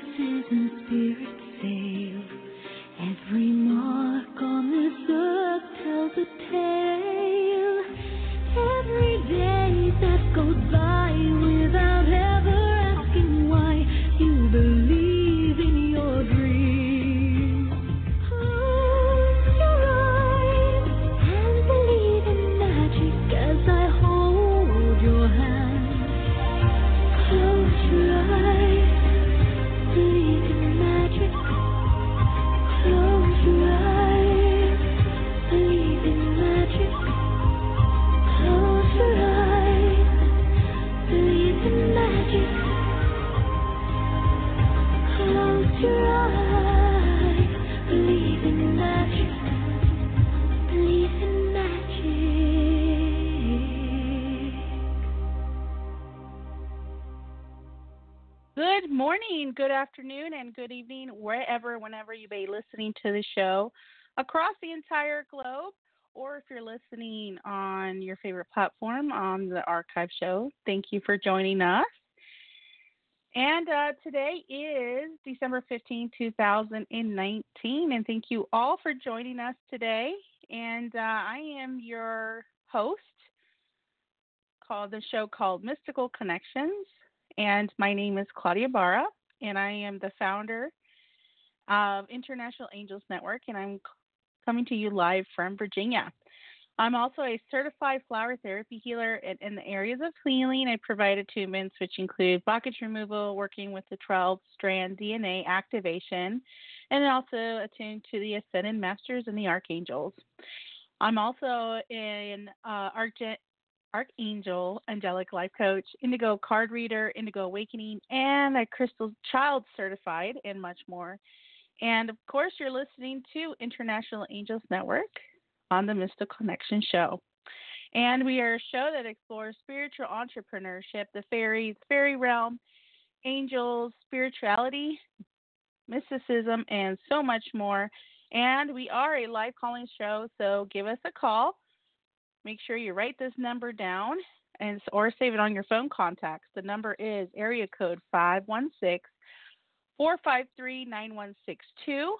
voices and spirits good evening, wherever, whenever you may be listening to the show across the entire globe, or if you're listening on your favorite platform on the archive show. Thank you for joining us. And uh, today is December 15, 2019, and thank you all for joining us today. And uh, I am your host called the show called Mystical Connections and my name is Claudia Ibarra, and I am the founder of International Angels Network, and I'm coming to you live from Virginia. I'm also a certified flower therapy healer, and in the areas of healing, I provide attunements which include blockage removal, working with the 12 strand DNA activation, and also attuned to the Ascended Masters and the Archangels. I'm also an uh, Archangel, Angelic Life Coach, Indigo Card Reader, Indigo Awakening, and a Crystal Child Certified, and much more. And of course, you're listening to International Angels Network on the Mystical Connection Show. And we are a show that explores spiritual entrepreneurship, the fairies, fairy realm, angels, spirituality, mysticism, and so much more. And we are a live calling show, so give us a call make sure you write this number down and or save it on your phone contacts. The number is area code 516 453 9162.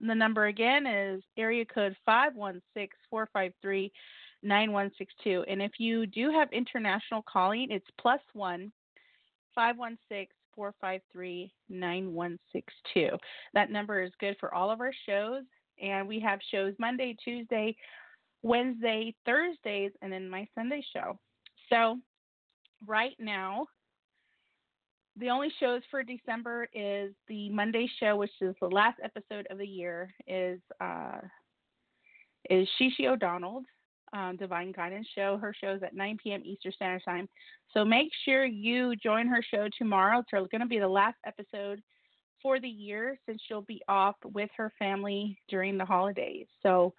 The number again is area code 516 453 9162. And if you do have international calling, it's plus one 516 453 9162. That number is good for all of our shows. And we have shows Monday, Tuesday, Wednesday, Thursdays, and then my Sunday show. So, right now, the only shows for December is the Monday show, which is the last episode of the year, is uh, is Shishi O'Donnell, um, Divine Guidance Show. Her show's at 9 p.m. Eastern Standard Time. So make sure you join her show tomorrow. It's going to be the last episode for the year since she'll be off with her family during the holidays. So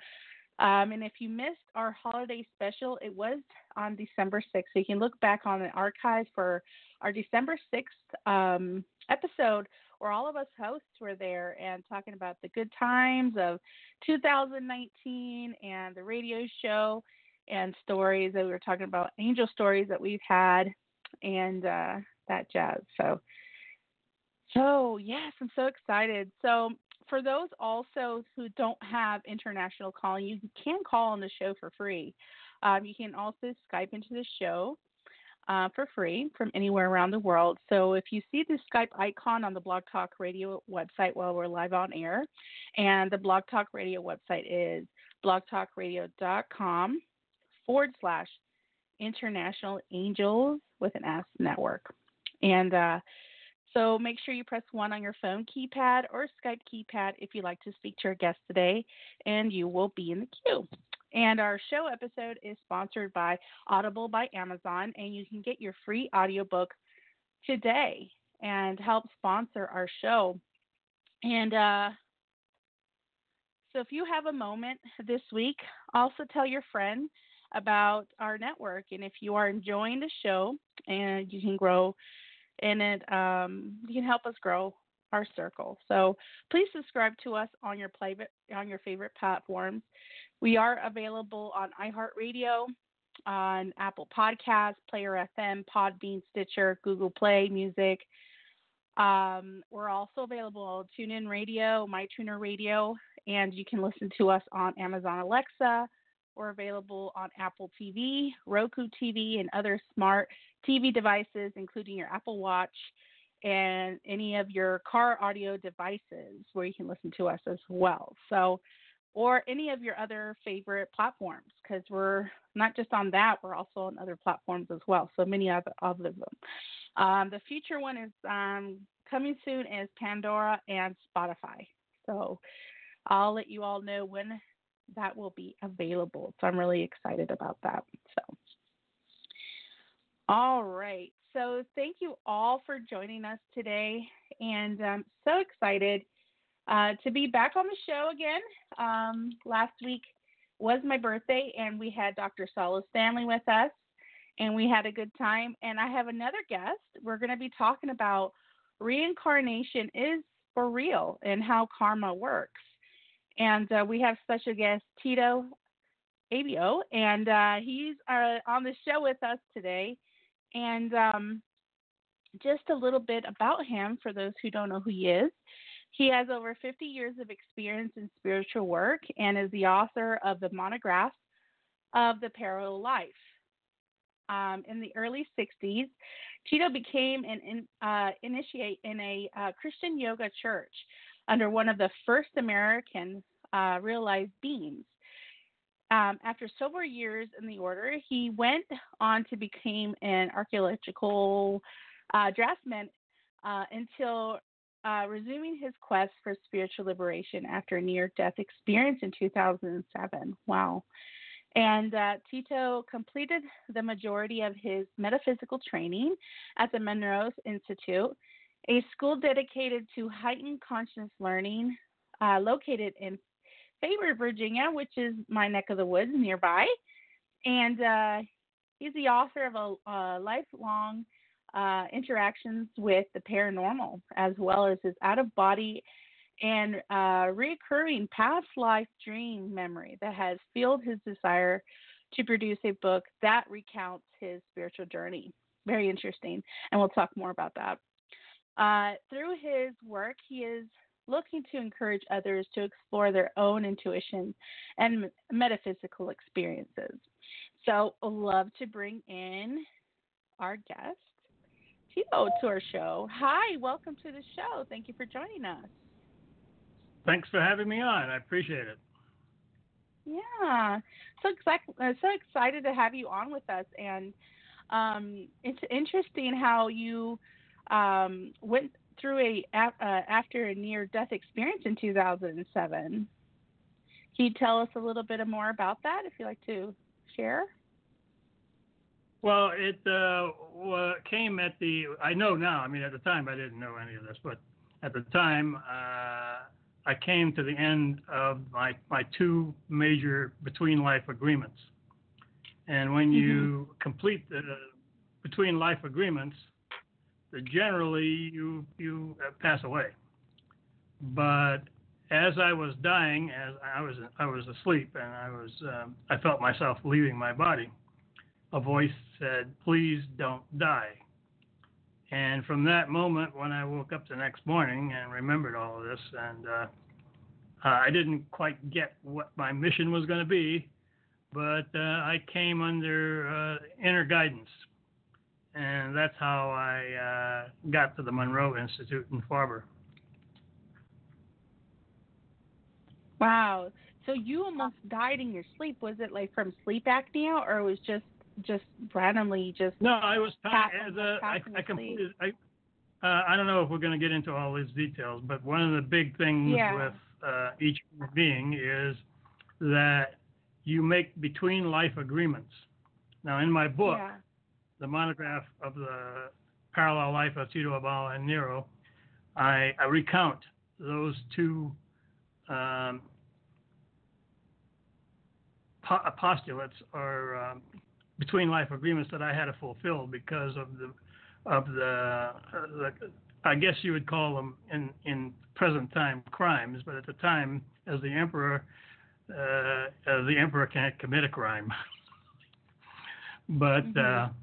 um, and if you missed our holiday special, it was on December 6th. So you can look back on the archives for our December 6th um, episode where all of us hosts were there and talking about the good times of 2019 and the radio show and stories that we were talking about, angel stories that we've had and uh, that jazz. So, so yes, I'm so excited. So for those also who don't have international calling, you can call on the show for free. Um, you can also Skype into the show uh, for free from anywhere around the world. So if you see the Skype icon on the Blog Talk Radio website while we're live on air, and the Blog Talk Radio website is blogtalkradio.com forward slash international angels with an S network. And uh, so make sure you press one on your phone keypad or Skype keypad if you'd like to speak to our guest today, and you will be in the queue. And our show episode is sponsored by Audible by Amazon, and you can get your free audiobook today and help sponsor our show. And uh, so if you have a moment this week, also tell your friend about our network. And if you are enjoying the show and you can grow and it um, you can help us grow our circle. So please subscribe to us on your play, on your favorite platforms. We are available on iHeartRadio, on Apple Podcasts, Player FM, Podbean, Stitcher, Google Play Music, Um, we're also available on TuneIn Radio, MyTuner Radio, and you can listen to us on Amazon Alexa. We're available on Apple TV, Roku TV, and other smart TV devices, including your Apple Watch and any of your car audio devices where you can listen to us as well. So, or any of your other favorite platforms, because we're not just on that, we're also on other platforms as well. So many of, of them. Um, the future one is um, coming soon is Pandora and Spotify. So I'll let you all know when that will be available. So I'm really excited about that. So, all right. So thank you all for joining us today, and I'm so excited uh, to be back on the show again. Um, last week was my birthday, and we had Dr. Solo Stanley with us, and we had a good time. And I have another guest. We're going to be talking about reincarnation is for real and how karma works. And uh, we have special guest Tito Abao, and uh, he's uh, on the show with us today. And um, just a little bit about him for those who don't know who he is. He has over 50 years of experience in spiritual work and is the author of the monograph of the Parallel Life. Um, in the early 60s, Tito became an in, uh, initiate in a uh, Christian yoga church under one of the first American uh, realized beings. Um, after several years in the order, he went on to become an archaeological uh, draftsman uh, until uh, resuming his quest for spiritual liberation after a near death experience in 2007. Wow. And uh, Tito completed the majority of his metaphysical training at the Monroe Institute, a school dedicated to heightened conscious learning uh, located in Faber, Virginia, which is my neck of the woods nearby. And uh, he's the author of a, a lifelong uh, interactions with the paranormal, as well as his out of body and uh, recurring past life dream memory that has fueled his desire to produce a book that recounts his spiritual journey. Very interesting, and we'll talk more about that. Uh, through his work, he is looking to encourage others to explore their own intuition and metaphysical experiences. So, love to bring in our guest, Tito, to our show. Hi, welcome to the show. Thank you for joining us. Thanks for having me on. I appreciate it. Yeah, so uh, so excited to have you on with us, and um, it's interesting how you um, went through a uh, after a near death experience in 2007. Can you tell us a little bit more about that, if you'd like to share? Well, it uh, came at the. I know now. I mean, at the time, I didn't know any of this, but at the time, uh, I came to the end of my my two major between life agreements. And when you mm-hmm. complete the between life agreements, generally you you pass away. But as I was dying, as I was I was asleep and I was um, I felt myself leaving my body, a voice said, "Please don't die." And from that moment, when I woke up the next morning and remembered all of this, and uh, I didn't quite get what my mission was going to be, but uh, I came under uh, inner guidance and that's how I uh, got to the Monroe Institute in Faber. Wow. So you almost died in your sleep. Was it like from sleep apnea, or it was just just randomly just? No, I was as a, I, I completed. I, uh, I don't know if we're going to get into all these details, but one of the big things yeah. with uh, each being is that you make between life agreements. Now, in my book, yeah the monograph of the parallel life of Tito Abao and Nero, I, I recount those two um, po- postulates or um, between life agreements that I had to fulfill because of the of the, uh, the I guess you would call them in in present time crimes, but at the time, as the emperor, uh, as the emperor can't commit a crime. but uh, mm-hmm.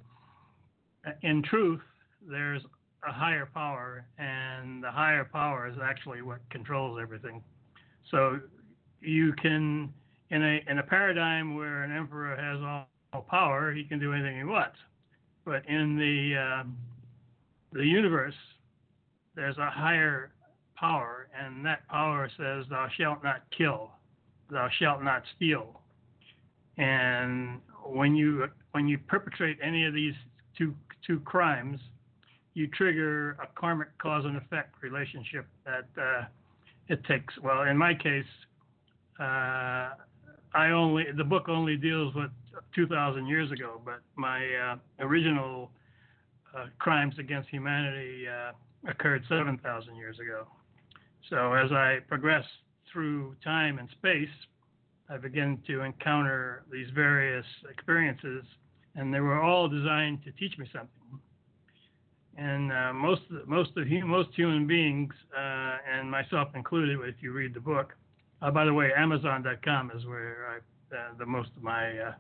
Uh, in truth, there's a higher power, and the higher power is actually what controls everything. So you can, in a in a paradigm where an emperor has all, all power, he can do anything he wants. But in the um, the universe, there's a higher power, and that power says, "Thou shalt not kill, thou shalt not steal." And when you when you perpetrate any of these two two crimes, you trigger a karmic cause and effect relationship that uh, it takes. Well, in my case, uh, I only the book only deals with 2,000 years ago, but my uh, original uh, crimes against humanity uh, occurred 7,000 years ago. So as I progress through time and space, I begin to encounter these various experiences, and they were all designed to teach me something. And uh, most most of most human beings, uh, and myself included, if you read the book, uh, by the way, Amazon.com is where I, uh, the most of my uh,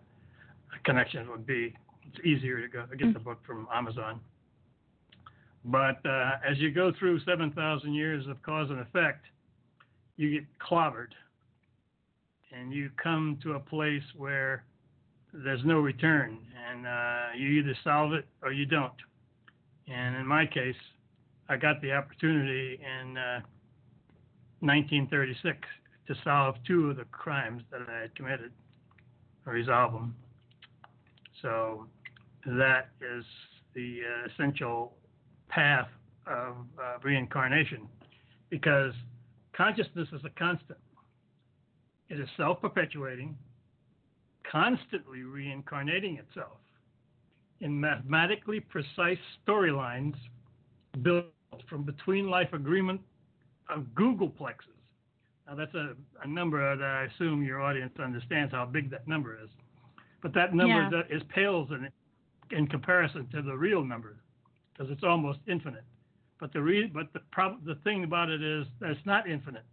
connections would be. It's easier to go get the book from Amazon. But uh, as you go through 7,000 years of cause and effect, you get clobbered and you come to a place where there's no return, and uh, you either solve it or you don't. And in my case, I got the opportunity in uh, 1936 to solve two of the crimes that I had committed, or resolve them. So that is the uh, essential path of uh, reincarnation, because consciousness is a constant. It is self perpetuating, constantly reincarnating itself in mathematically precise storylines built from between life agreement of googolplexes. Now, that's a, a, number that I assume your audience understands how big that number is. But that number Yeah. that is pales in, in comparison to the real number because it's almost infinite. But the re- but the prob- the thing about it is that it's not infinite.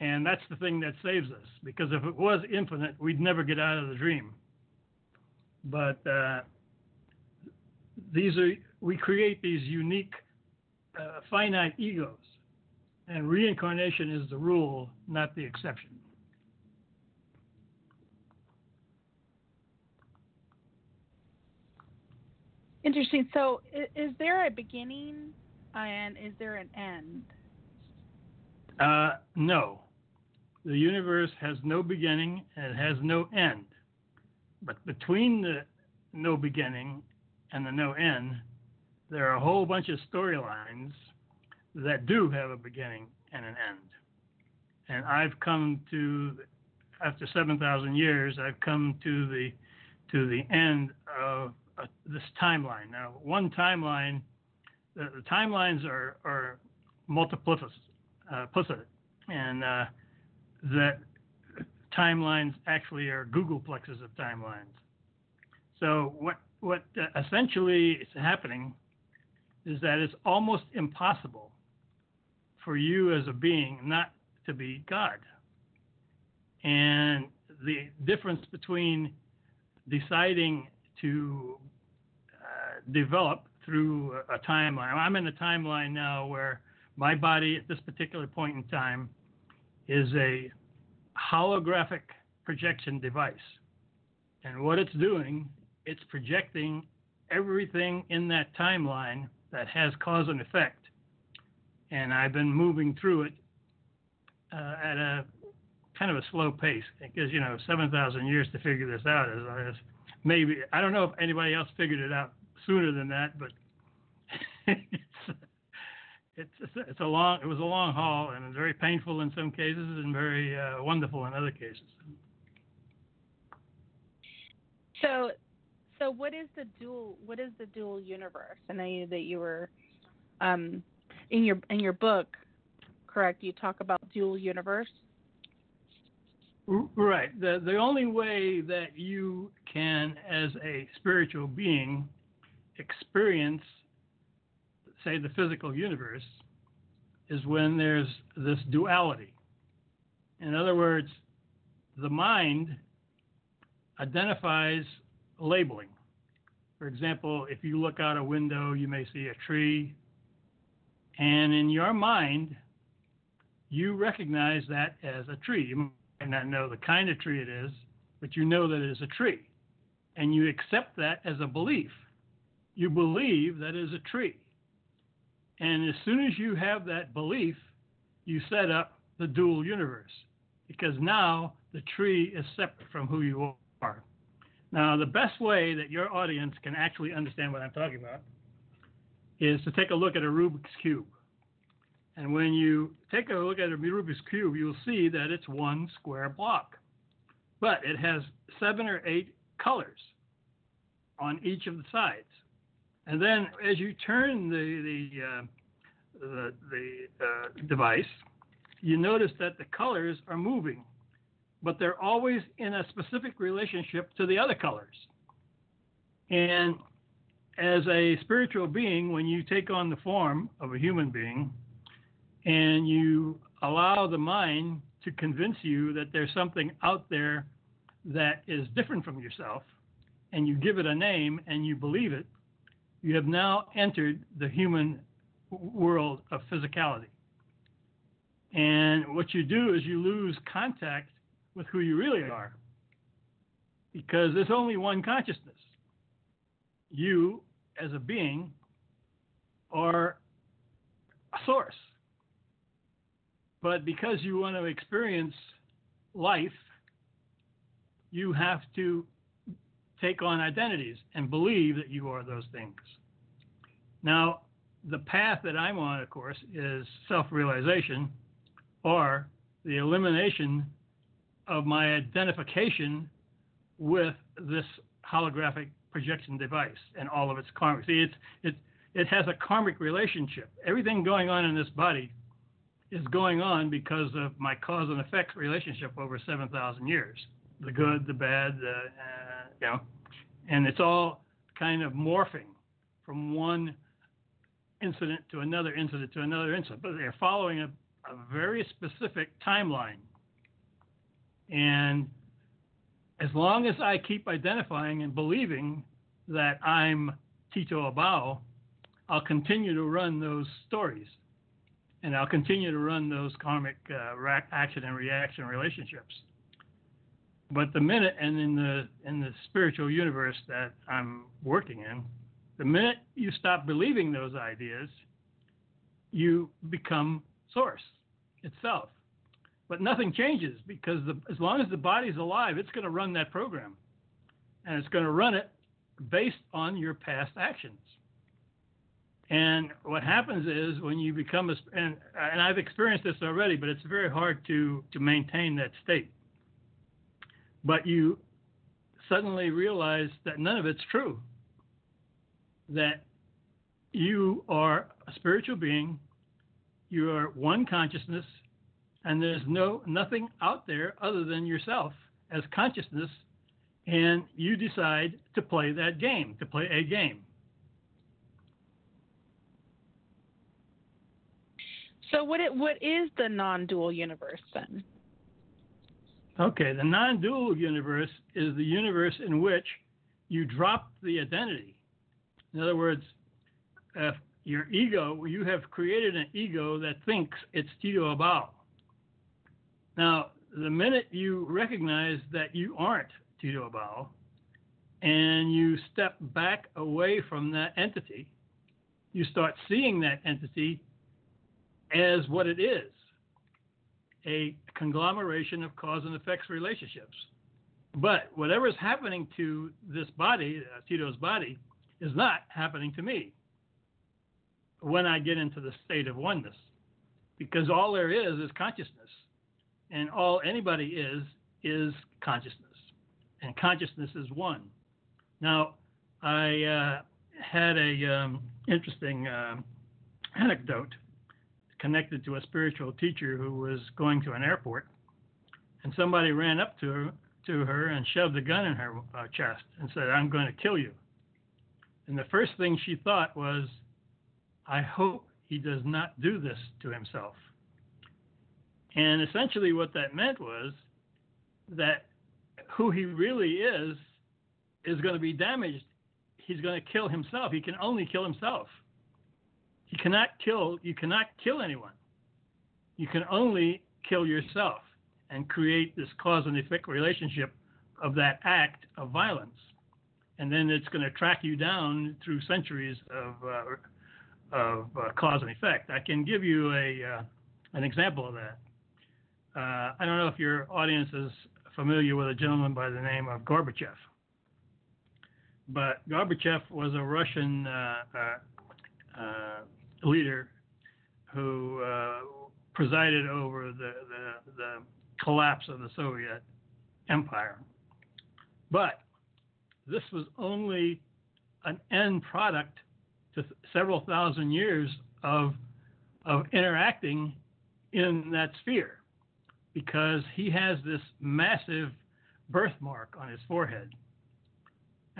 And that's the thing that saves us because if it was infinite, we'd never get out of the dream. But uh, these are we create these unique uh, finite egos, and reincarnation is the rule, not the exception. Interesting. So, is, is there a beginning and is there an end? Uh, no, the universe has no beginning and it has no end. But between the no beginning and the no end, there are a whole bunch of storylines that do have a beginning and an end. And I've come to, after 7,000 years, I've come to the to the end of uh, this timeline. Now, one timeline, the, the timelines are are multiplicitous, uh, and uh, that timelines actually are googolplexes of timelines. So what what uh, essentially is happening is that it's almost impossible for you as a being not to be God. And the difference between deciding to uh, develop through a, a timeline. I'm in a timeline now where my body at this particular point in time is a holographic projection device. And what it's doing, it's projecting everything in that timeline that has cause and effect. And I've been moving through it uh, at a kind of a slow pace because, you know, 7,000 years to figure this out is, is maybe, I don't know if anybody else figured it out sooner than that, but it's, it's, a long, it was a long haul and very painful in some cases and very uh, wonderful in other cases. So, so what is the dual? What is the dual universe? I know that you were um, in your in your book, correct? You talk about dual universe. Right. The the only way that you can, as a spiritual being, experience, say, the physical universe, is when there's this duality. In other words, the mind identifies labeling. For example, if you look out a window, you may see a tree, and in your mind, you recognize that as a tree. You might not know the kind of tree it is, but you know that it is a tree. And you accept that as a belief. You believe that it is a tree. And as soon as you have that belief, you set up the dual universe because now the tree is separate from who you are. Now, the best way that your audience can actually understand what I'm talking about is to take a look at a Rubik's Cube. And when you take a look at a Rubik's Cube, you'll see that it's one square block. But it has seven or eight colors on each of the sides. And then as you turn the, the, uh, the, the uh, device, you notice that the colors are moving, but they're always in a specific relationship to the other colors. And as a spiritual being, when you take on the form of a human being and you allow the mind to convince you that there's something out there that is different from yourself, and you give it a name and you believe it, you have now entered the human world of physicality. And what you do is you lose contact with who you really are because there's only one consciousness. You, as a being, are a source. But because you want to experience life, you have to take on identities and believe that you are those things. Now, the path that I'm on, of course, is self realization or the elimination of my identification with this holographic projection device and all of its karmic. See, it's, it, it has a karmic relationship. Everything going on in this body is going on because of my cause and effect relationship over 7,000 years the good, the bad, the, uh, know, and it's all kind of morphing from one incident to another incident to another incident, but they're following a, a very specific timeline. And as long as I keep identifying and believing that I'm Tito Abao, I'll continue to run those stories. And I'll continue to run those karmic uh, action and reaction relationships. But the minute, and in the in the spiritual universe that I'm working in, the minute you stop believing those ideas, you become source itself. But nothing changes because the, as long as the body's alive, it's going to run that program, and it's going to run it based on your past actions. And what happens is when you become a, and, and I've experienced this already, but it's very hard to, to maintain that state but you suddenly realize that none of it's true. That you are a spiritual being, you are one consciousness, and there's no nothing out there other than yourself as consciousness, and you decide to play that game, to play a game. So what it what is the non-dual universe then? Okay, the non dual universe is the universe in which you drop the identity. In other words, if your ego, you have created an ego that thinks it's Tito Abao. Now, the minute you recognize that you aren't Tito Abao and you step back away from that entity, you start seeing that entity as what it is a conglomeration of cause and effects relationships. But whatever is happening to this body, Tito's body, is not happening to me when I get into the state of oneness. Because all there is is consciousness. And all anybody is, is consciousness. And consciousness is one. Now, I uh, had a um, interesting uh, anecdote connected to a spiritual teacher who was going to an airport, and somebody ran up to her, to her and shoved a gun in her uh, chest and said, "I'm going to kill you." And the first thing she thought was, "I hope he does not do this to himself." And essentially, what that meant was that who he really is is going to be damaged. he's going to kill himself. He can only kill himself. He cannot kill. You cannot kill anyone. You can only kill yourself and create this cause and effect relationship of that act of violence, and then it's going to track you down through centuries of uh, of uh, cause and effect. I can give you a uh, an example of that. Uh, I don't know if your audience is familiar with a gentleman by the name of Gorbachev but Gorbachev was a Russian uh, uh, leader who uh, presided over the, the, the, collapse of the Soviet Empire. But this was only an end product to several thousand years of, of interacting in that sphere because he has this massive birthmark on his forehead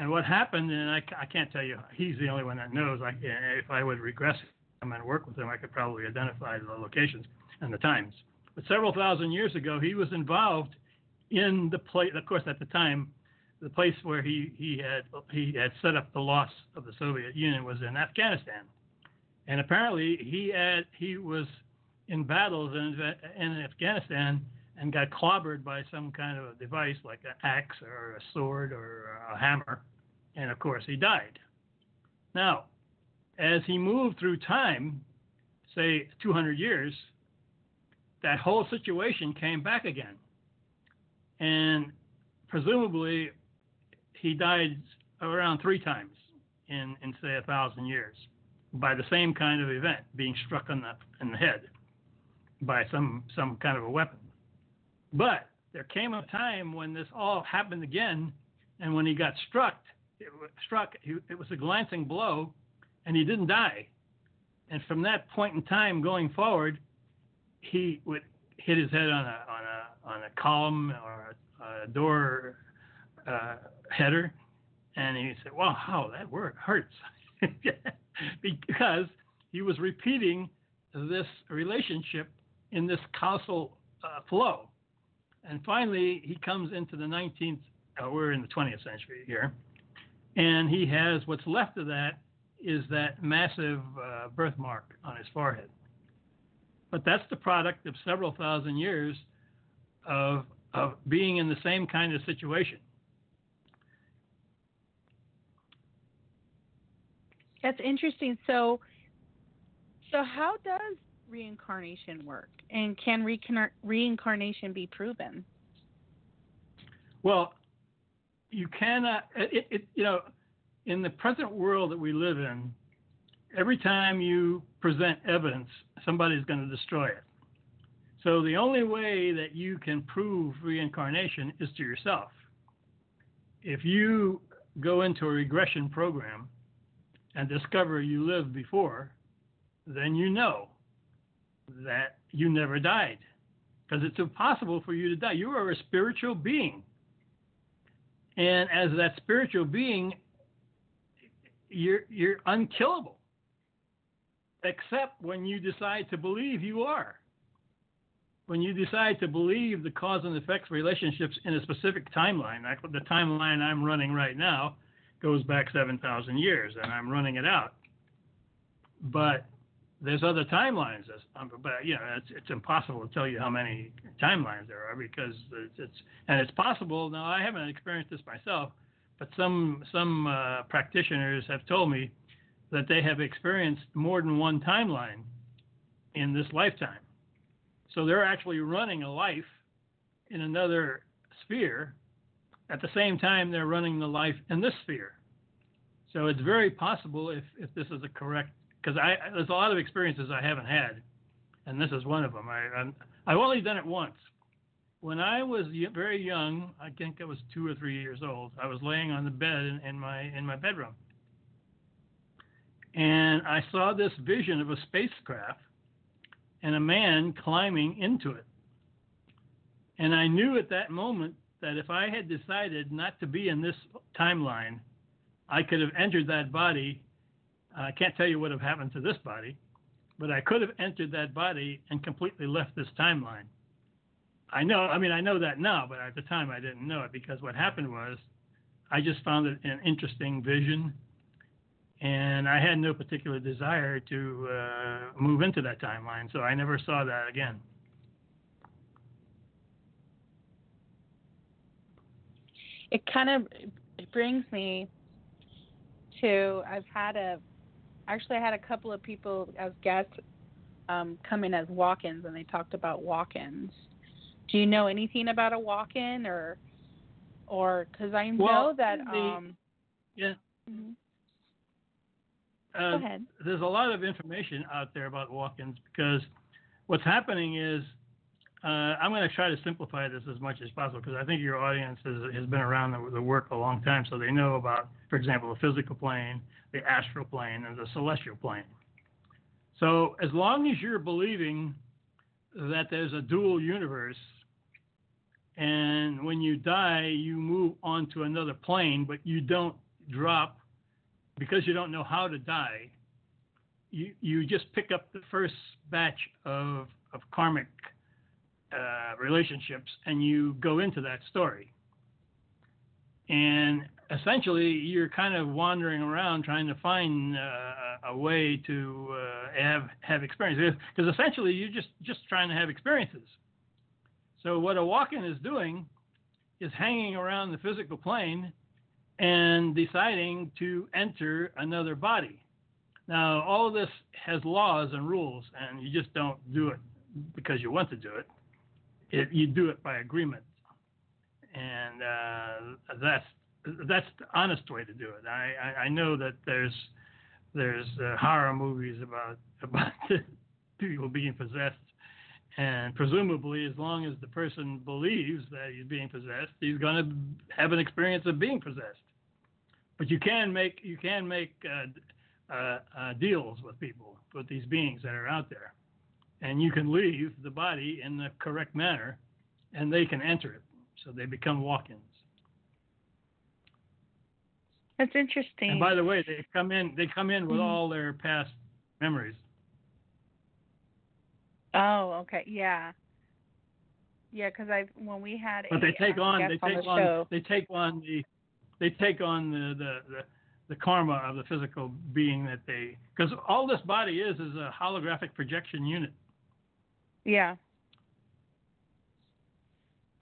and what happened, and I, I can't tell you, he's the only one that knows. I, if I would regress him and work with him, I could probably identify the locations and the times. But several thousand years ago, he was involved in the place. Of course, at the time, the place where he, he had he had set up the loss of the Soviet Union was in Afghanistan, and apparently he had he was in battles in, in Afghanistan and got clobbered by some kind of a device like an axe or a sword or a hammer. And of course, he died. Now, as he moved through time, say 200 years, that whole situation came back again. And presumably, he died around three times in, in say, a thousand years by the same kind of event, being struck in the, in the head by some, some kind of a weapon. But there came a time when this all happened again, and when he got struck, it, struck, it was a glancing blow, and he didn't die. And from that point in time going forward, he would hit his head on a on a on a column or a, a door uh, header, and he said, "Well, how that work hurts," because he was repeating this relationship in this causal uh, flow. And finally, he comes into the 19th, uh, we're in the 20th century here, and he has what's left of that is that massive uh, birthmark on his forehead. But that's the product of several thousand years of, of being in the same kind of situation. That's interesting. So, so how does reincarnation work? And can reincarnation be proven? Well, you cannot, it, it, you know, in the present world that we live in, every time you present evidence, somebody's going to destroy it. So the only way that you can prove reincarnation is to yourself. If you go into a regression program and discover you lived before, then you know that you never died because it's impossible for you to die. You are a spiritual being. And as that spiritual being, you're, you're unkillable, except when you decide to believe you are. When you decide to believe the cause and effects relationships in a specific timeline, like the timeline I'm running right now goes back 7,000 years, and I'm running it out. But there's other timelines, um, but you know it's it's impossible to tell you how many timelines there are because it's, it's and it's possible. Now I haven't experienced this myself, but some some uh, practitioners have told me that they have experienced more than one timeline in this lifetime. So they're actually running a life in another sphere at the same time they're running the life in this sphere. So it's very possible if, if this is a correct because I there's a lot of experiences I haven't had, and this is one of them. I I'm, I've only done it once. When I was very young, I think I was two or three years old. I was laying on the bed in, in my in my bedroom, and I saw this vision of a spacecraft and a man climbing into it. And I knew at that moment that if I had decided not to be in this timeline, I could have entered that body I can't tell you what would have happened to this body, but I could have entered that body and completely left this timeline. I know, I mean, I know that now, but at the time I didn't know it because what happened was I just found it an interesting vision and I had no particular desire to uh, move into that timeline, so I never saw that again. It kind of brings me to I've had a actually I had a couple of people as guests um, come in as walk-ins, and they talked about walk-ins. Do you know anything about a walk-in, or or because I know Well, that the- um, Yeah. mhm. Uh, Go ahead. There's a lot of information out there about walk-ins because what's happening is uh, I'm going to try to simplify this as much as possible because I think your audience has, has been around the, the work a long time, so they know about, for example, the physical plane, the astral plane, and the celestial plane. So as long as you're believing that there's a dual universe, and when you die, you move on to another plane, but you don't drop because you don't know how to die. You you just pick up the first batch of of karmic uh, relationships and you go into that story. And essentially, you're kind of wandering around trying to find uh, a way to uh, have have experiences. Because essentially, you're just just trying to have experiences. So what a walk-in is doing is hanging around the physical plane and deciding to enter another body. Now, all of this has laws and rules, and you just don't do it because you want to do it. it you do it by agreement, and uh, that's that's the honest way to do it. I, I, I know that there's there's uh, horror movies about about people being possessed, and presumably, as long as the person believes that he's being possessed, he's going to have an experience of being possessed. But you can make you can make uh, uh, uh, deals with people, with these beings that are out there, and you can leave the body in the correct manner, and they can enter it, so they become walk-ins. That's interesting. And by the way, they come in they come in with Mhm. all their past memories. Oh, okay, yeah, yeah. Because I when we had But a they take um, on they on take the on show, they take on the they take on the the, the the karma of the physical being that they because all this body is is a holographic projection unit. yeah,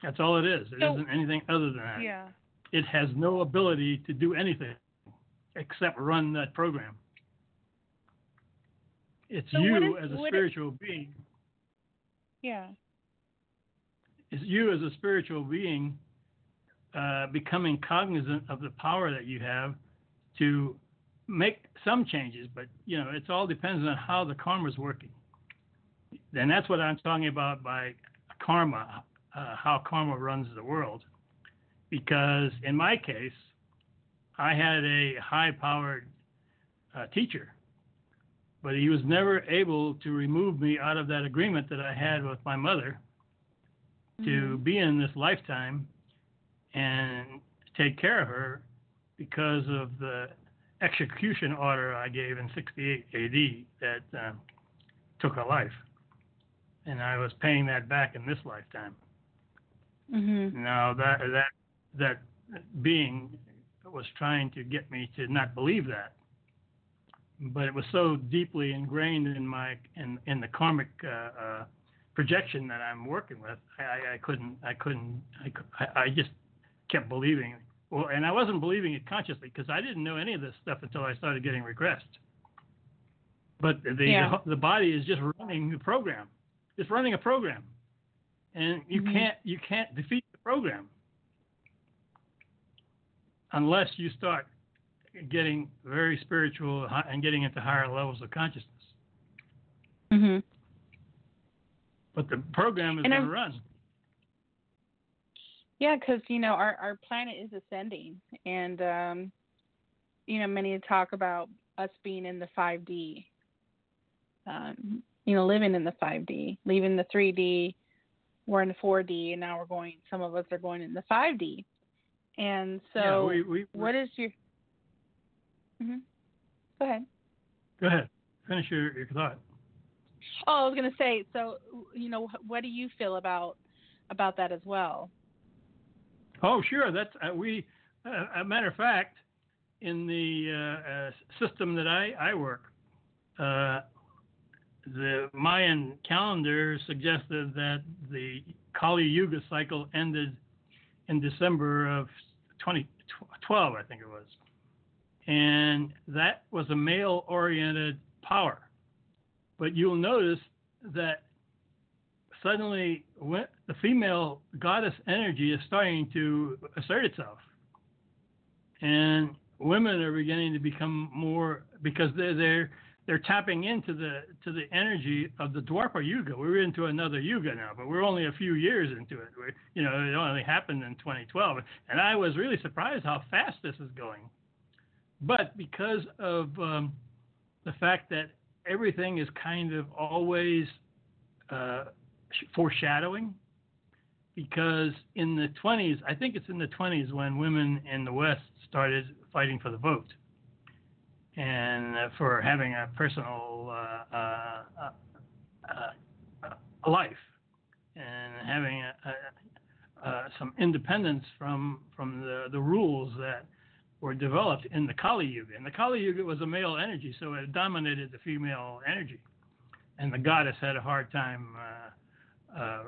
That's all it is. It So- not anything other than that. yeah. It has no ability to do anything except run that program. It's So you is- as a spiritual being. Yeah. It's you as a spiritual being uh, becoming cognizant of the power that you have to make some changes, but you know it's all depends on how the karma is working. And that's what I'm talking about by karma, uh, how karma runs the world. Because in my case, I had a high-powered uh, teacher, but he was never able to remove me out of that agreement that I had with my mother to Mhm. be in this lifetime and take care of her because of the execution order I gave in 68 AD that um, took her life. And I was paying that back in this lifetime. Mhm. Now that that that being was trying to get me to not believe that, but it was so deeply ingrained in my in in the karmic uh, uh, projection that I'm working with. I, I, couldn't I couldn't I, I, I just kept believing. Well, and I wasn't believing it consciously because I didn't know any of this stuff until I started getting regressed. But the Yeah. the body is just running the program. It's running a program, and you Mhm. can't you can't defeat the program unless you start getting very spiritual and getting into higher levels of consciousness. Mhm. But the program is going to run. Yeah, because you know our our planet is ascending, and um, you know many talk about us being in the 5D. Um, you know, living in the 5D, leaving the 3D. We're in the 4D, and now we're going. Some of us are going in the 5D. And so, yeah, we, we, what is your? Hmm Go ahead. Go ahead. Finish your, your thought. Oh, I was going to say. So, you know, what do you feel about about that as well? Oh, sure. That's uh, we. Uh, a matter of fact, in the uh, uh, system that I, I work, uh, the Mayan calendar suggested that the Kali Yuga cycle ended in December of 2012, I think it was. And that was a male oriented power. But you'll notice that suddenly the female goddess energy is starting to assert itself. And women are beginning to become more because they're they're they're tapping into the to the energy of the Dwapara Yuga. We're into another Yuga now, but we're only a few years into it. We're, you know, it only happened in 2012, and I was really surprised how fast this is going. But because of um, the fact that everything is kind of always uh, foreshadowing, because in the 20s, I think it's in the 20s when women in the West started fighting for the vote. And uh, for having a personal uh, uh, uh, uh life and having a, a, some independence from from the, the rules that were developed in the Kali Yuga. And the Kali Yuga was a male energy, so it dominated the female energy. And the goddess had a hard time uh, uh,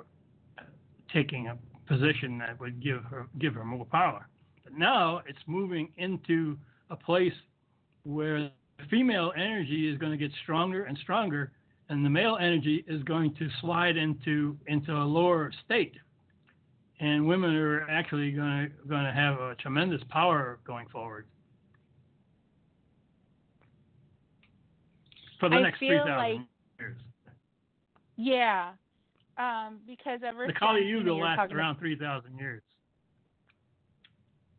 taking a position that would give her give her more power. But now it's moving into a place where the female energy is going to get stronger and stronger, and the male energy is going to slide into into a lower state. And women are actually going to going to have a tremendous power going forward for the I next 3,000 like- years. Yeah, um, because ever The Kali Yuga lasts around 3,000 years.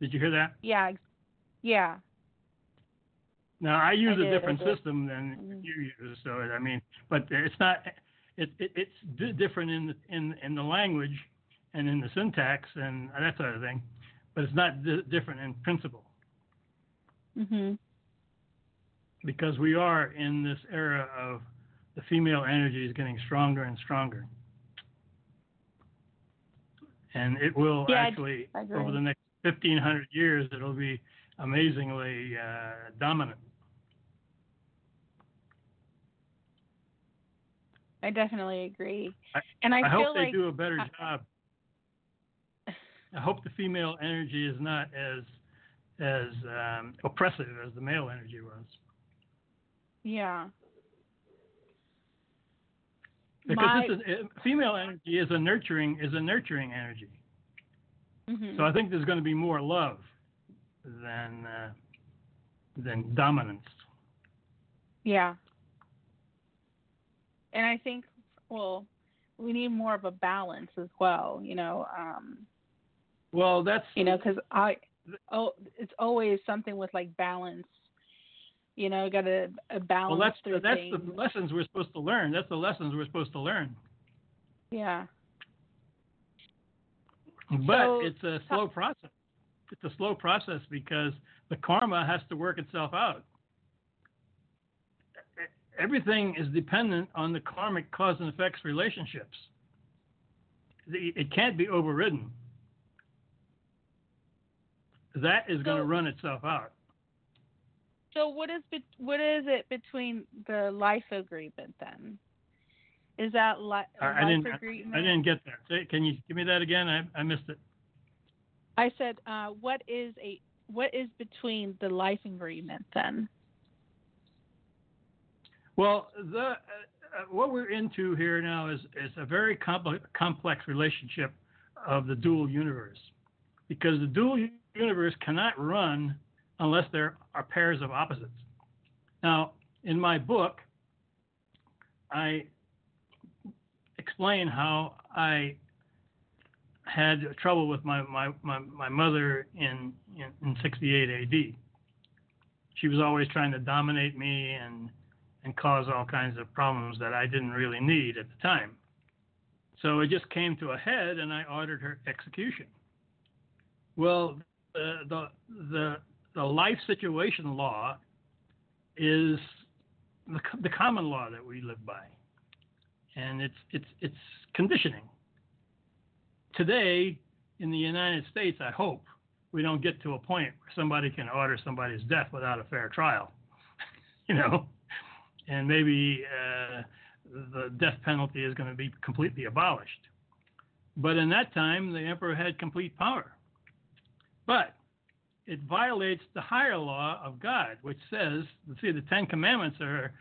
Did you hear that? Yeah, yeah. Now I use I a did, different system than Mhm. you use, so I mean, but it's not. It, it it's di- different in the in in the language and in the syntax and that sort of thing, but it's not di- different in principle Mhm. because we are in this era of the female energy is getting stronger and stronger, and it will Yeah, actually I over the next 1500 years it'll be amazingly uh, dominant. I definitely agree. I- and I, I, feel hope they like do a better job. I hope the female energy is not as as um, oppressive as the male energy was. yeah. Because My- this is, uh, female energy is a nurturing is a nurturing energy. Mhm. So I think there's going to be more love than uh, than dominance. Yeah. And I think, well, we need more of a balance as well, you know, um, Well, that's you know, because I, oh, it's always something with like balance, you know, got to a uh, balance well that's through that's things. the lessons we're supposed to learn. That's the lessons we're supposed to learn. yeah. But So- it's a slow process. It's a slow process because the karma has to work itself out. Everything is dependent on the karmic cause and effects relationships. It can't be overridden. That is going to run itself out. So what is bet- what is it between the life agreement then? Is that li- a I, I life didn't. agreement? I didn't get that. Say, can you give me that again? I, I missed it. I said, uh, what is a what is between the life agreement then? Well, the uh, uh, what we're into here now is is a very compl- complex relationship of the dual universe, because the dual universe cannot run unless there are pairs of opposites. Now, in my book, I explain how I had trouble with my, my, my, my mother in, in, in 68 AD. She was always trying to dominate me and and cause all kinds of problems that I didn't really need at the time. So it just came to a head, and I ordered her execution. Well, the the the, life situation law is the, the common law that we live by, and it's it's it's conditioning. Today, in the United States, I hope we don't get to a point where somebody can order somebody's death without a fair trial, you know, and maybe uh, the death penalty is going to be completely abolished. But in that time, the emperor had complete power. But it violates the higher law of God, which says, see, the Ten Commandments are,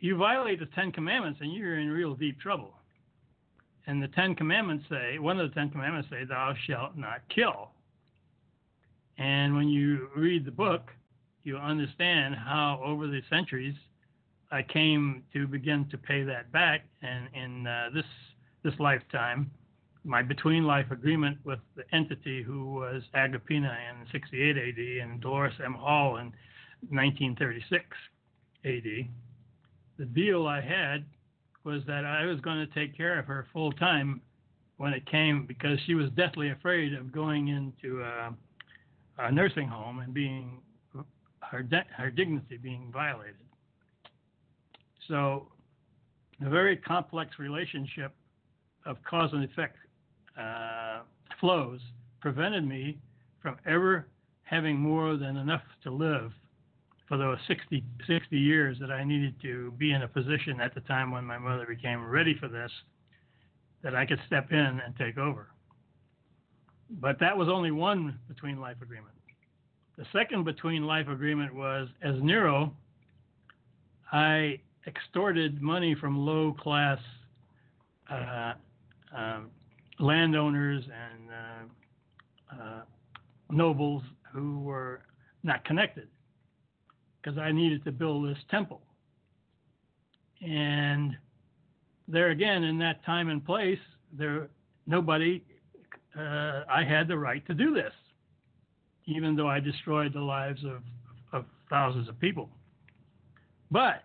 you violate the Ten Commandments and you're in real deep trouble. And the Ten Commandments say, one of the Ten Commandments say, thou shalt not kill. And when you read the book, you understand how over the centuries I came to begin to pay that back. And in uh, this this lifetime, my between life agreement with the entity who was Agrippina in 68 AD and Dolores M. Hall in 1936 AD, the deal I had was that I was going to take care of her full time when it came because she was deathly afraid of going into a, a nursing home and being her de- her dignity being violated. So, a very complex relationship of cause and effect uh, flows prevented me from ever having more than enough to live for those 60, 60 years that I needed to be in a position at the time when my mother became ready for this that I could step in and take over. But that was only one between life agreement. The second between life agreement was as Nero, I extorted money from low class uh, um, landowners and uh, uh, nobles who were not connected because I needed to build this temple. And there again, in that time and place, there nobody, uh, I had the right to do this, even though I destroyed the lives of, of thousands of people. But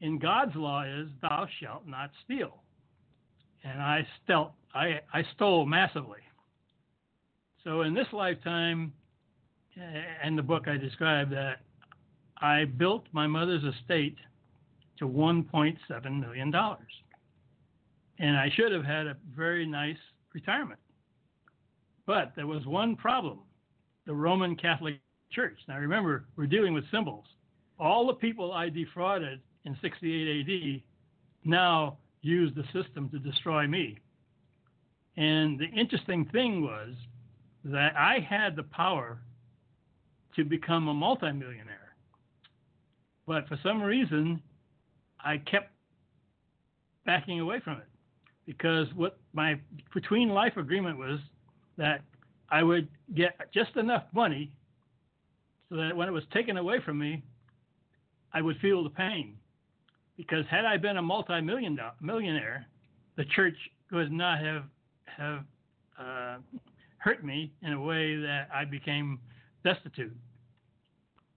in God's law is thou shalt not steal. And I, stel- I, I stole massively. So in this lifetime, eh, and the book I described that I built my mother's estate to $1.7 million. And I should have had a very nice retirement. But there was one problem the Roman Catholic Church. Now remember, we're dealing with symbols. All the people I defrauded in 68 AD now use the system to destroy me. And the interesting thing was that I had the power to become a multimillionaire. But for some reason, I kept backing away from it because what my between life agreement was that I would get just enough money so that when it was taken away from me, I would feel the pain. Because had I been a multi-million millionaire, the church would not have have uh, hurt me in a way that I became destitute.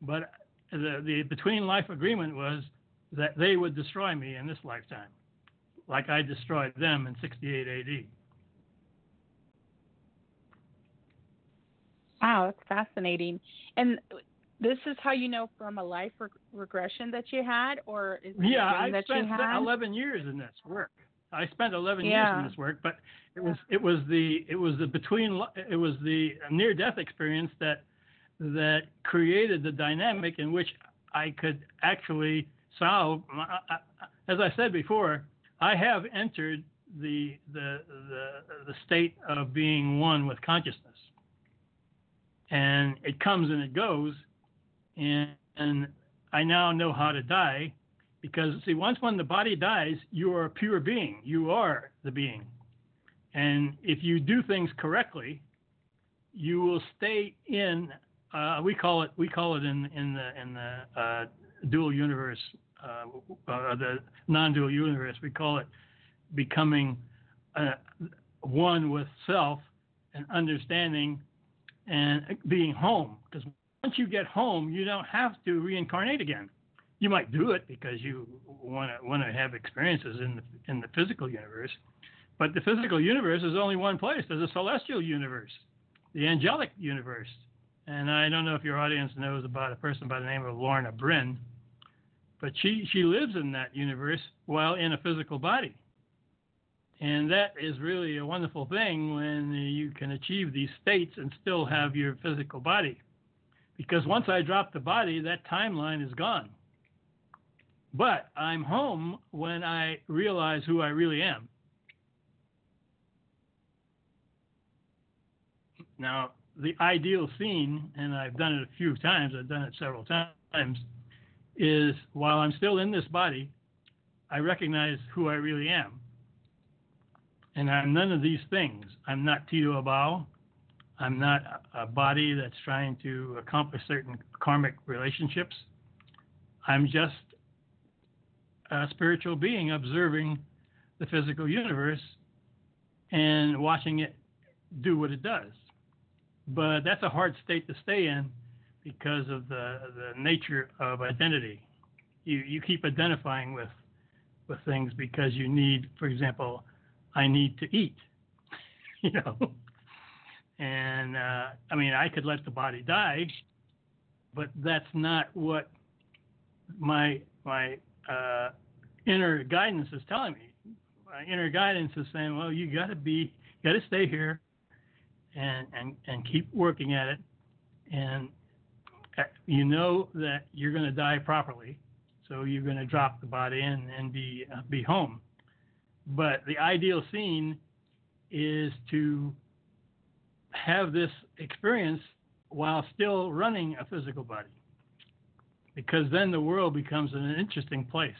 But the, the between life agreement was that they would destroy me in this lifetime, like I destroyed them in 68 AD. Wow, that's fascinating. And this is how you know from a life re- regression that you had, or is it yeah, I that spent you had? 11 years in this work. I spent 11 years in this work, but it was it was the it was the between it was the near death experience that that created the dynamic in which I could actually solve. my- I- I- As I said before, I have entered the the the, the state of being one with consciousness, and it comes and it goes, and and I now know how to die because see once when the body dies you are a pure being. You are the being. And if you do things correctly you will stay in uh, we call it we call it in in the in the uh, dual universe uh, uh, the non-dual universe we call it becoming uh, one with self and understanding and being home. Because once you get home you don't have to reincarnate again you might do it because you want to want to have experiences in the in the physical universe, but the physical universe is only one place. There's a celestial universe, the angelic universe, and I don't know if your audience knows about a person by the name of Lorna Byrne, but she she lives in that universe while in a physical body, And that is really a wonderful thing when you can achieve these states and still have your physical body. Because once I drop the body, that timeline is gone. But I'm home when I realize who I really am. Now, the ideal scene, and I've done it a few times, I've done it several times, is while I'm still in this body, I recognize who I really am. And I'm none of these things. I'm not Tito Abao. I'm not a body that's trying to accomplish certain karmic relationships. I'm just a spiritual being observing the physical universe and watching it do what it does. But that's a hard state to stay in because of the, the nature of identity. You, you keep identifying with, with things because you need, for example, I need to eat, you know. And uh, I mean, I could let the body die, but that's not what my my uh, inner guidance is telling me. My inner guidance is saying, well, you got to be, got to stay here, and and and keep working at it, and uh, you know that you're going to die properly, so you're going to drop the body in and be uh, be home. But the ideal scene is to have this experience while still running a physical body. Because then the world becomes an interesting place.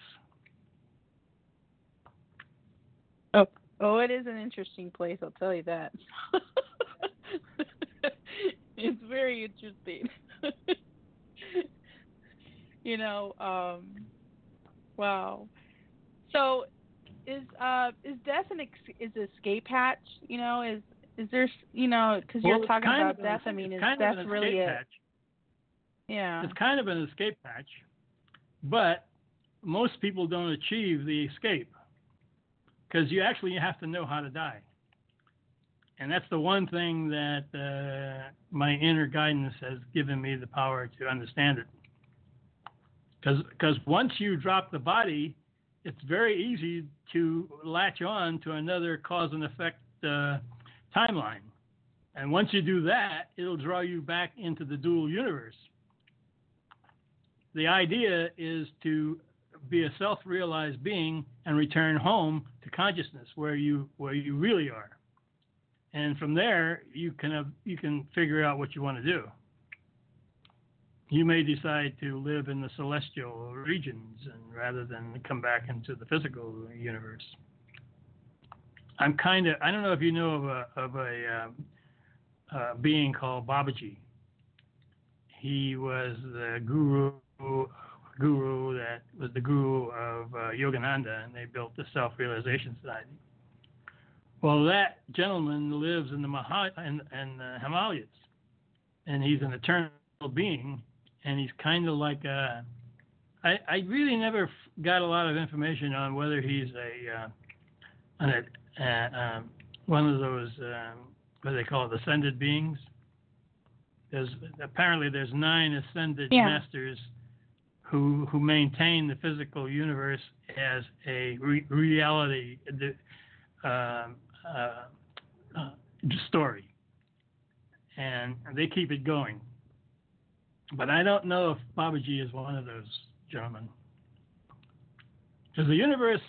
Oh, oh, it is an interesting place. I'll tell you that. it's very interesting. you know, um, wow. So, is uh is death an ex- is escape hatch? You know, is is there you know because Well, you're talking about of an- death? I mean, is kind death really it? Yeah. It's kind of an escape hatch, but most people don't achieve the escape because you actually have to know how to die. And that's the one thing that uh, my inner guidance has given me the power to understand it. Because once you drop the body, it's very easy to latch on to another cause and effect uh, timeline. And once you do that, it'll draw you back into the dual universe. The idea is to be a self-realized being and return home to consciousness where you where you really are. And from there you can you can figure out what you want to do. You may decide to live in the celestial regions and rather than come back into the physical universe i'm kind of i don't know if you know of a of a um, uh, being called babaji he was the guru guru that was the guru of uh, Yogananda, and they built the Self Realization Society. Well, that gentleman lives in the Maha- in, in the Himalayas, and he's an eternal being, and he's kind of like a. I, I really never got a lot of information on whether he's a, uh, an, uh, um, one of those um, what do they call it, ascended beings. There's apparently there's nine ascended Yeah. masters who who maintain the physical universe as a re- reality uh, um, uh, uh, story, and they keep it going. But I don't know if Babaji is one of those gentlemen, because the universe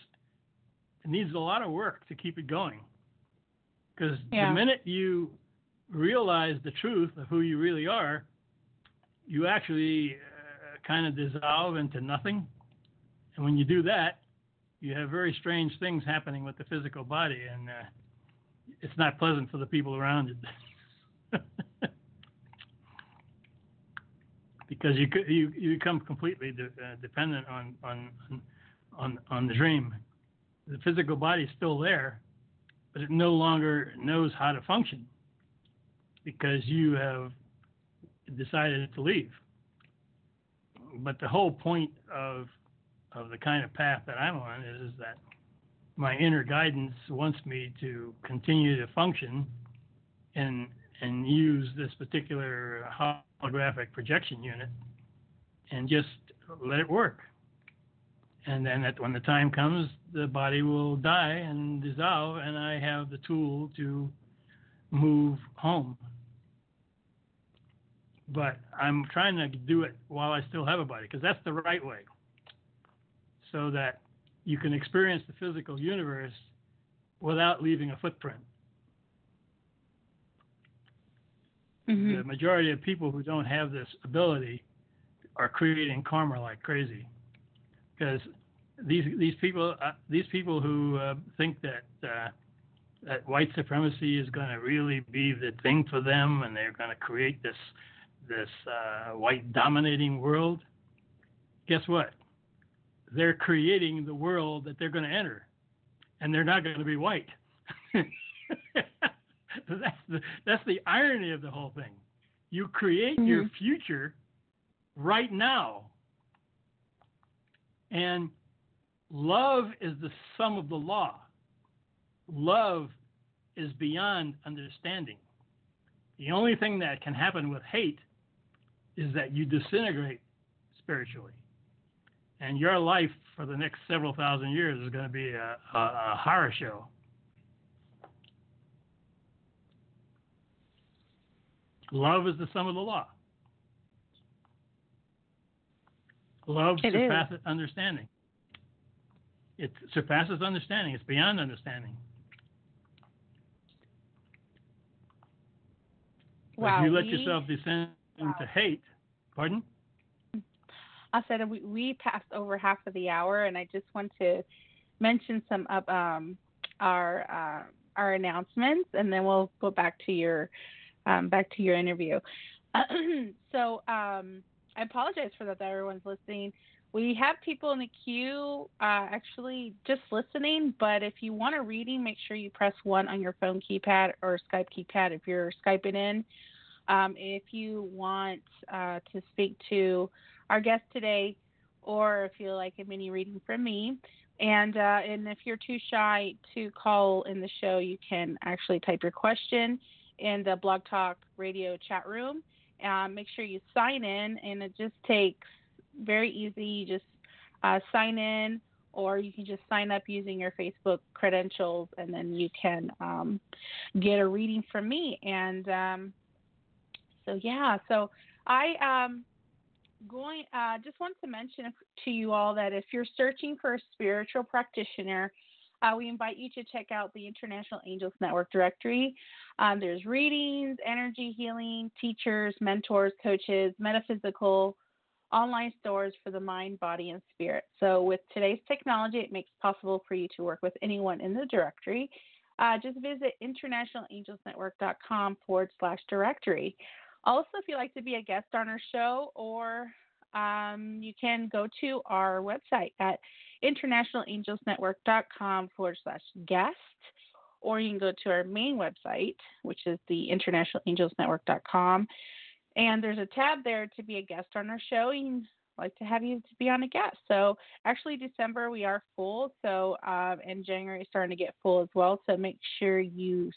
needs a lot of work to keep it going. Because Yeah. the minute you realize the truth of who you really are, you actually uh, kind of dissolve into nothing. And when you do that, you have very strange things happening with the physical body, and uh, it's not pleasant for the people around you. because you you you become completely de- uh, dependent on on on on the dream. The physical body is still there, but it no longer knows how to function because you have decided to leave. But the whole point of of the kind of path that I'm on is, is that my inner guidance wants me to continue to function and and use this particular holographic projection unit and just let it work. And then at, when the time comes, the body will die and dissolve, and I have the tool to move home. But I'm trying to do it while I still have a body, because that's the right way. So that you can experience the physical universe without leaving a footprint. Mhm. The majority of people who don't have this ability are creating karma like crazy, because these these people uh, these people who uh, think that uh, that white supremacy is going to really be the thing for them, and they're going to create this this uh, white dominating world. Guess what? They're creating the world that they're going to enter, and they're not going to be white. that's the that's the irony of the whole thing. You create your Mhm. future right now. And love is the sum of the law. Love is beyond understanding. The only thing that can happen with hate is that you disintegrate spiritually. And your life for the next several thousand years is going to be a, a, a horror show. Love is the sum of the law. Love It is. surpasses understanding. It surpasses understanding. It's beyond understanding. Wow. if you let we- yourself descend into hate, pardon? I said we, we passed over half of the hour, and I just want to mention some of um, our uh, our announcements, and then we'll go back to your um, back to your interview. so um, I apologize for that. That everyone's listening. We have people in the queue uh, actually just listening, but if you want a reading, make sure you press one on your phone keypad or Skype keypad if you're Skyping in. Um, if you want uh, to speak to our guest today, or if you like a mini reading from me. And uh, and if you're too shy to call in the show, you can actually type your question in the Blog Talk Radio chat room. Um, make sure you sign in, and it just takes very easy. You just uh, sign in, or you can just sign up using your Facebook credentials, and then you can um, get a reading from me. And um, so yeah, so I um, going uh, just want to mention to you all that if you're searching for a spiritual practitioner uh, we invite you to check out the international angels network directory. Um, there's readings energy healing teachers mentors coaches metaphysical online stores for the mind body and spirit. So with today's technology it makes possible for you to work with anyone in the directory. Uh, just visit internationalangelsnetwork.com forward slash directory. Also, if you'd like to be a guest on our show, or um, you can go to our website at internationalangelsnetwork.com forward slash guest, or you can go to our main website, which is the internationalangelsnetwork.com. And there's a tab there to be a guest on our show. You'd like to have you to be on a guest. So actually, December we are full. So um, and January is starting to get full as well. So make sure you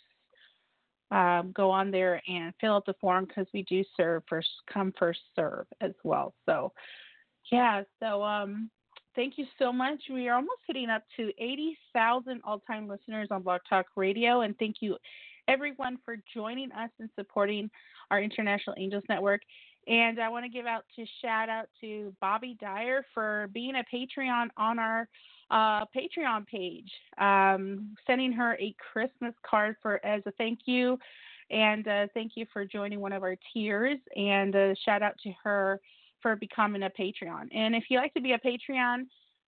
um, go on there and fill out the form because we do serve first come first serve as well. So yeah, so um, thank you so much. We are almost hitting up to eighty thousand all time listeners on Blog Talk Radio, and thank you everyone for joining us and supporting our International Angels Network. And I want to give out to shout out to Bobby Dyer for being a Patreon on our uh, Patreon page, um, sending her a Christmas card for as a thank you, and uh, thank you for joining one of our tiers. And uh, shout out to her for becoming a Patreon. And if you like to be a Patreon,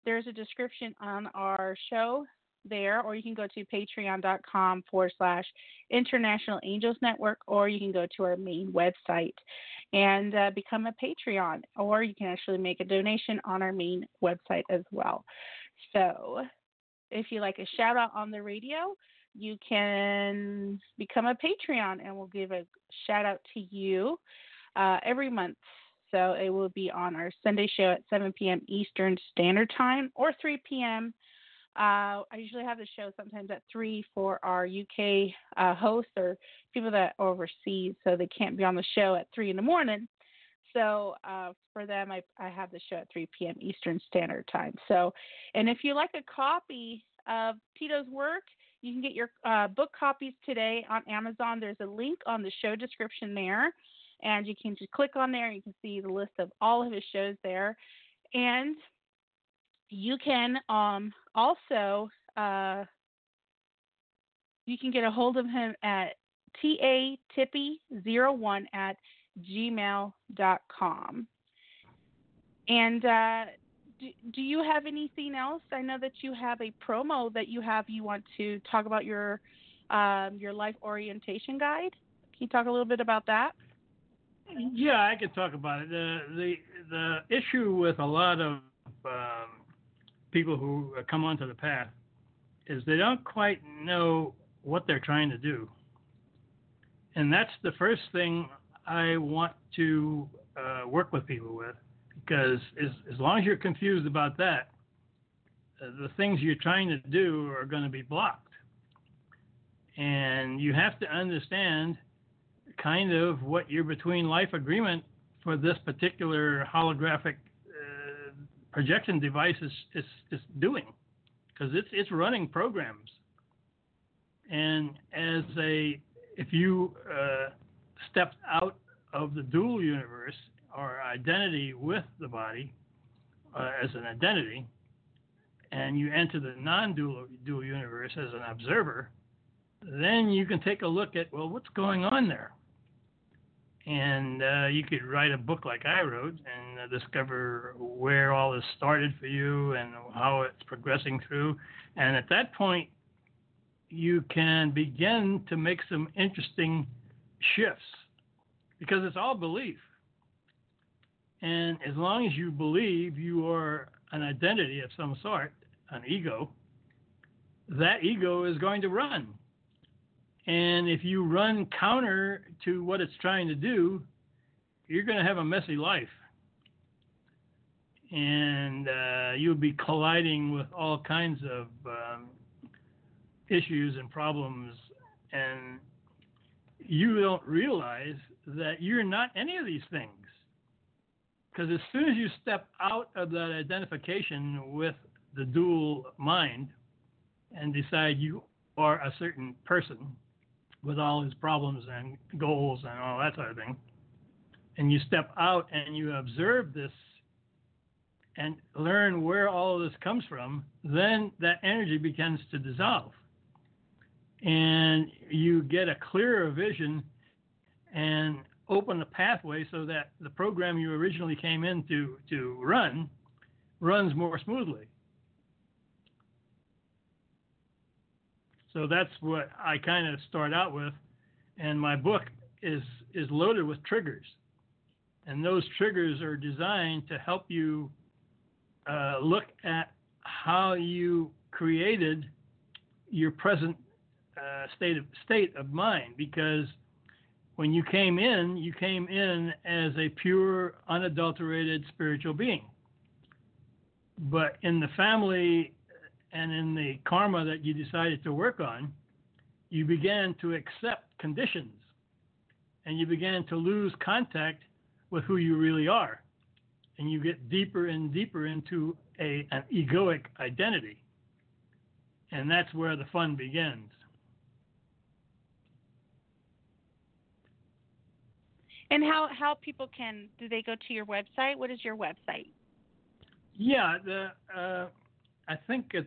there's a description on our show there, or you can go to patreon.com forward slash International Angels Network, or you can go to our main website and uh, become a Patreon, or you can actually make a donation on our main website as well. So, if you like a shout out on the radio, you can become a Patreon and we'll give a shout out to you uh, every month. So, it will be on our Sunday show at 7 p.m. Eastern Standard Time or 3 p.m. Uh, I usually have the show sometimes at 3 for our UK uh, hosts or people that are overseas, so they can't be on the show at 3 in the morning. So uh, for them, I, I have the show at 3 p.m. Eastern Standard Time. So, and if you like a copy of Tito's work, you can get your uh, book copies today on Amazon. There's a link on the show description there, and you can just click on there. You can see the list of all of his shows there, and you can um, also uh, you can get a hold of him at tatippy01 at gmail.com. And uh, do, do you have anything else? I know that you have a promo that you have. You want to talk about your um, your life orientation guide. Can you talk a little bit about that? Yeah, I could talk about it. The the the issue with a lot of um, people who come onto the path is they don't quite know what they're trying to do, and that's the first thing I want to uh, work with people with, because as as long as you're confused about that, uh, the things you're trying to do are going to be blocked, and you have to understand kind of what your between life agreement for this particular holographic uh, projection device is, is, is doing. Because it's it's running programs. And as a if you uh, out of the dual universe or identity with the body uh, as an identity and you enter the non-dual dual universe as an observer then you can take a look at well what's going on there and uh, you could write a book like I wrote and uh, discover where all this started for you and how it's progressing through. And at that point, you can begin to make some interesting shifts because it's all belief. And as long as you believe you are an identity of some sort, an ego, that ego is going to run and if you run counter to what it's trying to do, you're going to have a messy life. And uh, you'll be colliding with all kinds of um, issues and problems. And you don't realize that you're not any of these things. Because as soon as you step out of that identification with the dual mind and decide you are a certain person, with all his problems and goals and all that sort of thing. And you step out and you observe this and learn where all of this comes from, then that energy begins to dissolve. And you get a clearer vision and open the pathway so that the program you originally came in to, to run runs more smoothly. So that's what I kind of start out with, and my book is is loaded with triggers, and those triggers are designed to help you uh, look at how you created your present uh, state of state of mind. Because when you came in, you came in as a pure, unadulterated spiritual being. But in the family and in the karma that you decided to work on, you began to accept conditions and you began to lose contact with who you really are. And you get deeper and deeper into a, an egoic identity. And that's where the fun begins. And how, how people can, do they go to your website? What is your website? Yeah, the, uh, I think it's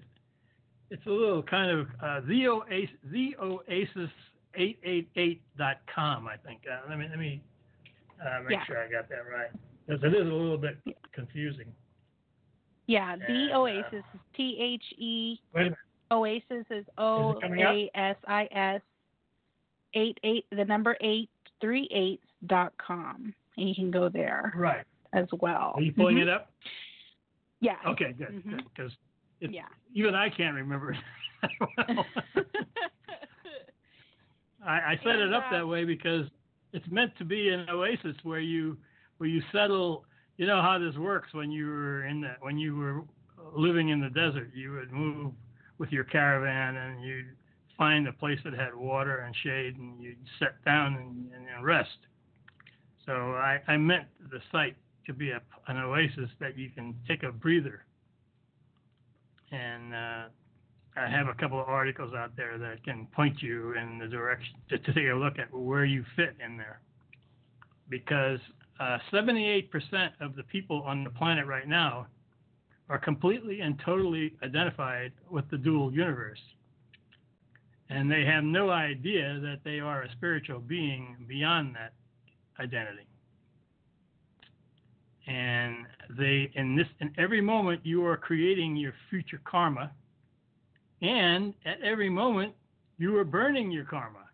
it's a little kind of uh, the oasis the oasis 888.com i think uh, let me let me uh, make Yeah. sure i got that right because it is a little bit confusing Yeah, And, the uh, Oasis is T H E wait a minute Oasis is O? A S I S eight eight the number eight three eight dot com and you can go there right as well. are you pulling Mhm. it up Yeah. okay good because it- Yeah. even i can't remember it well. I, I set it up uh, that way because it's meant to be an oasis where you where you settle. You know how this works when you were in the when you were living in the desert. You would move with your caravan and you'd find a place that had water and shade and you'd sit down and, and, and rest. So I, I meant the site to be a, an oasis that you can take a breather. And uh, I have a couple of articles out there that can point you in the direction to, to take a look at where you fit in there. Because uh, 78% of the people on the planet right now are completely and totally identified with the dual universe. And they have no idea that they are a spiritual being beyond that identity. And they in this in every moment you are creating your future karma and at every moment you are burning your karma.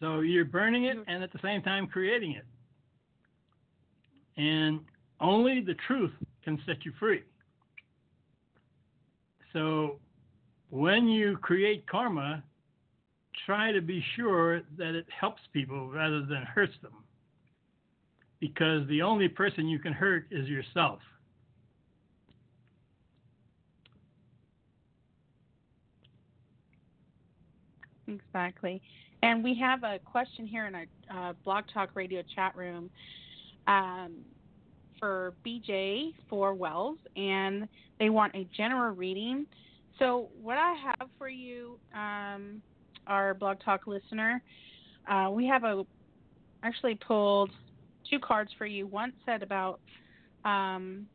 So you're burning it and at the same time creating it. And only the truth can set you free. So when you create karma, try to be sure that it helps people rather than hurts them. Because the only person you can hurt is yourself. Exactly. And we have a question here in our uh, Blog Talk Radio chat room um, for BJ for Wells, and they want a general reading. So, what I have for you, um, our Blog Talk listener, uh, we have a actually pulled two cards for you. One said about um,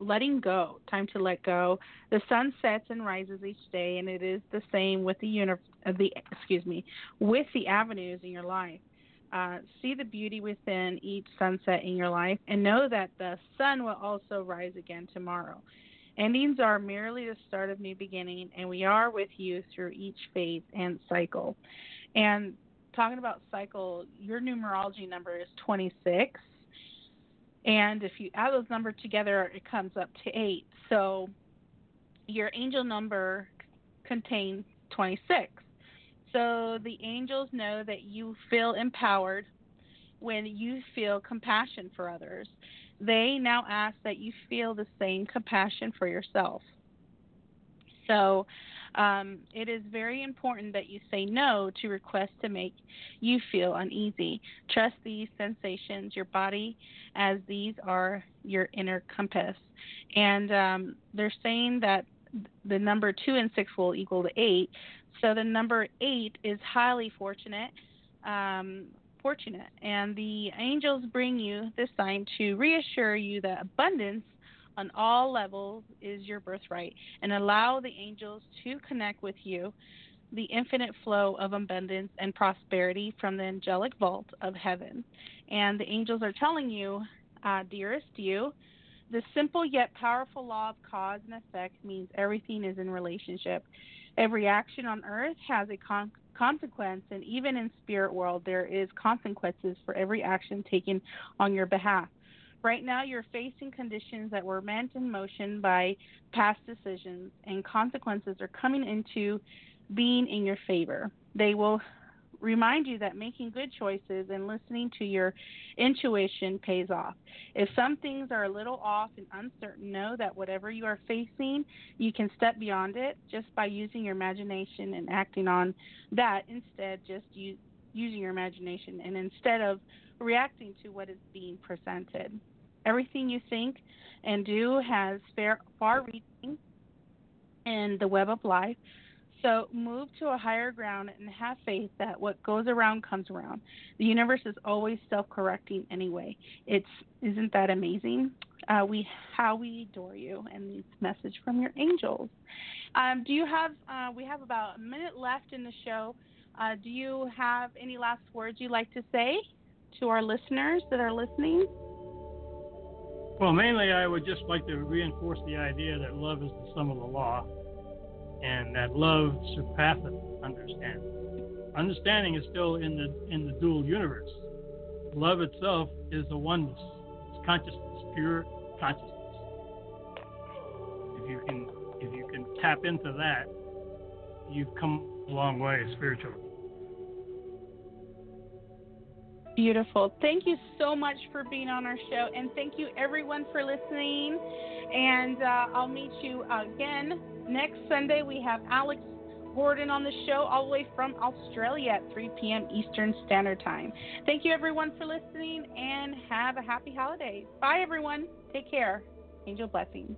letting go, time to let go. The sun sets and rises each day, and it is the same with the uni- uh, the excuse me, with the avenues in your life. Uh, see the beauty within each sunset in your life, and know that the sun will also rise again tomorrow. Endings are merely the start of new beginning, and we are with you through each phase and cycle. And talking about cycle, your numerology number is 26. And if you add those numbers together, it comes up to eight. So your angel number contains 26. So the angels know that you feel empowered when you feel compassion for others. They now ask that you feel the same compassion for yourself. So um, it is very important that you say no to requests to make you feel uneasy. Trust these sensations, your body, as these are your inner compass. And um, they're saying that the number two and six will equal to eight. So the number eight is highly fortunate. Um, fortunate, and the angels bring you this sign to reassure you that abundance on all levels is your birthright and allow the angels to connect with you the infinite flow of abundance and prosperity from the angelic vault of heaven. And the angels are telling you, uh, dearest you, the simple yet powerful law of cause and effect means everything is in relationship. Every action on earth has a con- consequence, and even in spirit world, there is consequences for every action taken on your behalf. Right now, you're facing conditions that were meant in motion by past decisions, and consequences are coming into being in your favor. They will remind you that making good choices and listening to your intuition pays off. If some things are a little off and uncertain, know that whatever you are facing, you can step beyond it just by using your imagination and acting on that instead, just use, using your imagination and instead of reacting to what is being presented. Everything you think and do has far reaching in the web of life. So move to a higher ground and have faith that what goes around comes around. The universe is always self-correcting anyway. It's isn't that amazing? Uh, we how we adore you and this message from your angels. Um, do you have? Uh, we have about a minute left in the show. Uh, do you have any last words you'd like to say to our listeners that are listening? Well, mainly, I would just like to reinforce the idea that love is the sum of the law, and that love surpasseth understanding. Understanding is still in the in the dual universe. Love itself is the oneness. It's consciousness, pure consciousness. If you can if you can tap into that, you've come a long way spiritually. Beautiful. Thank you so much for being on our show, and thank you everyone for listening. And uh, I'll meet you again next Sunday. We have Alex Gordon on the show, all the way from Australia at 3 p.m. Eastern Standard Time. Thank you, everyone, for listening, and have a happy holiday. Bye, everyone. Take care. Angel blessings.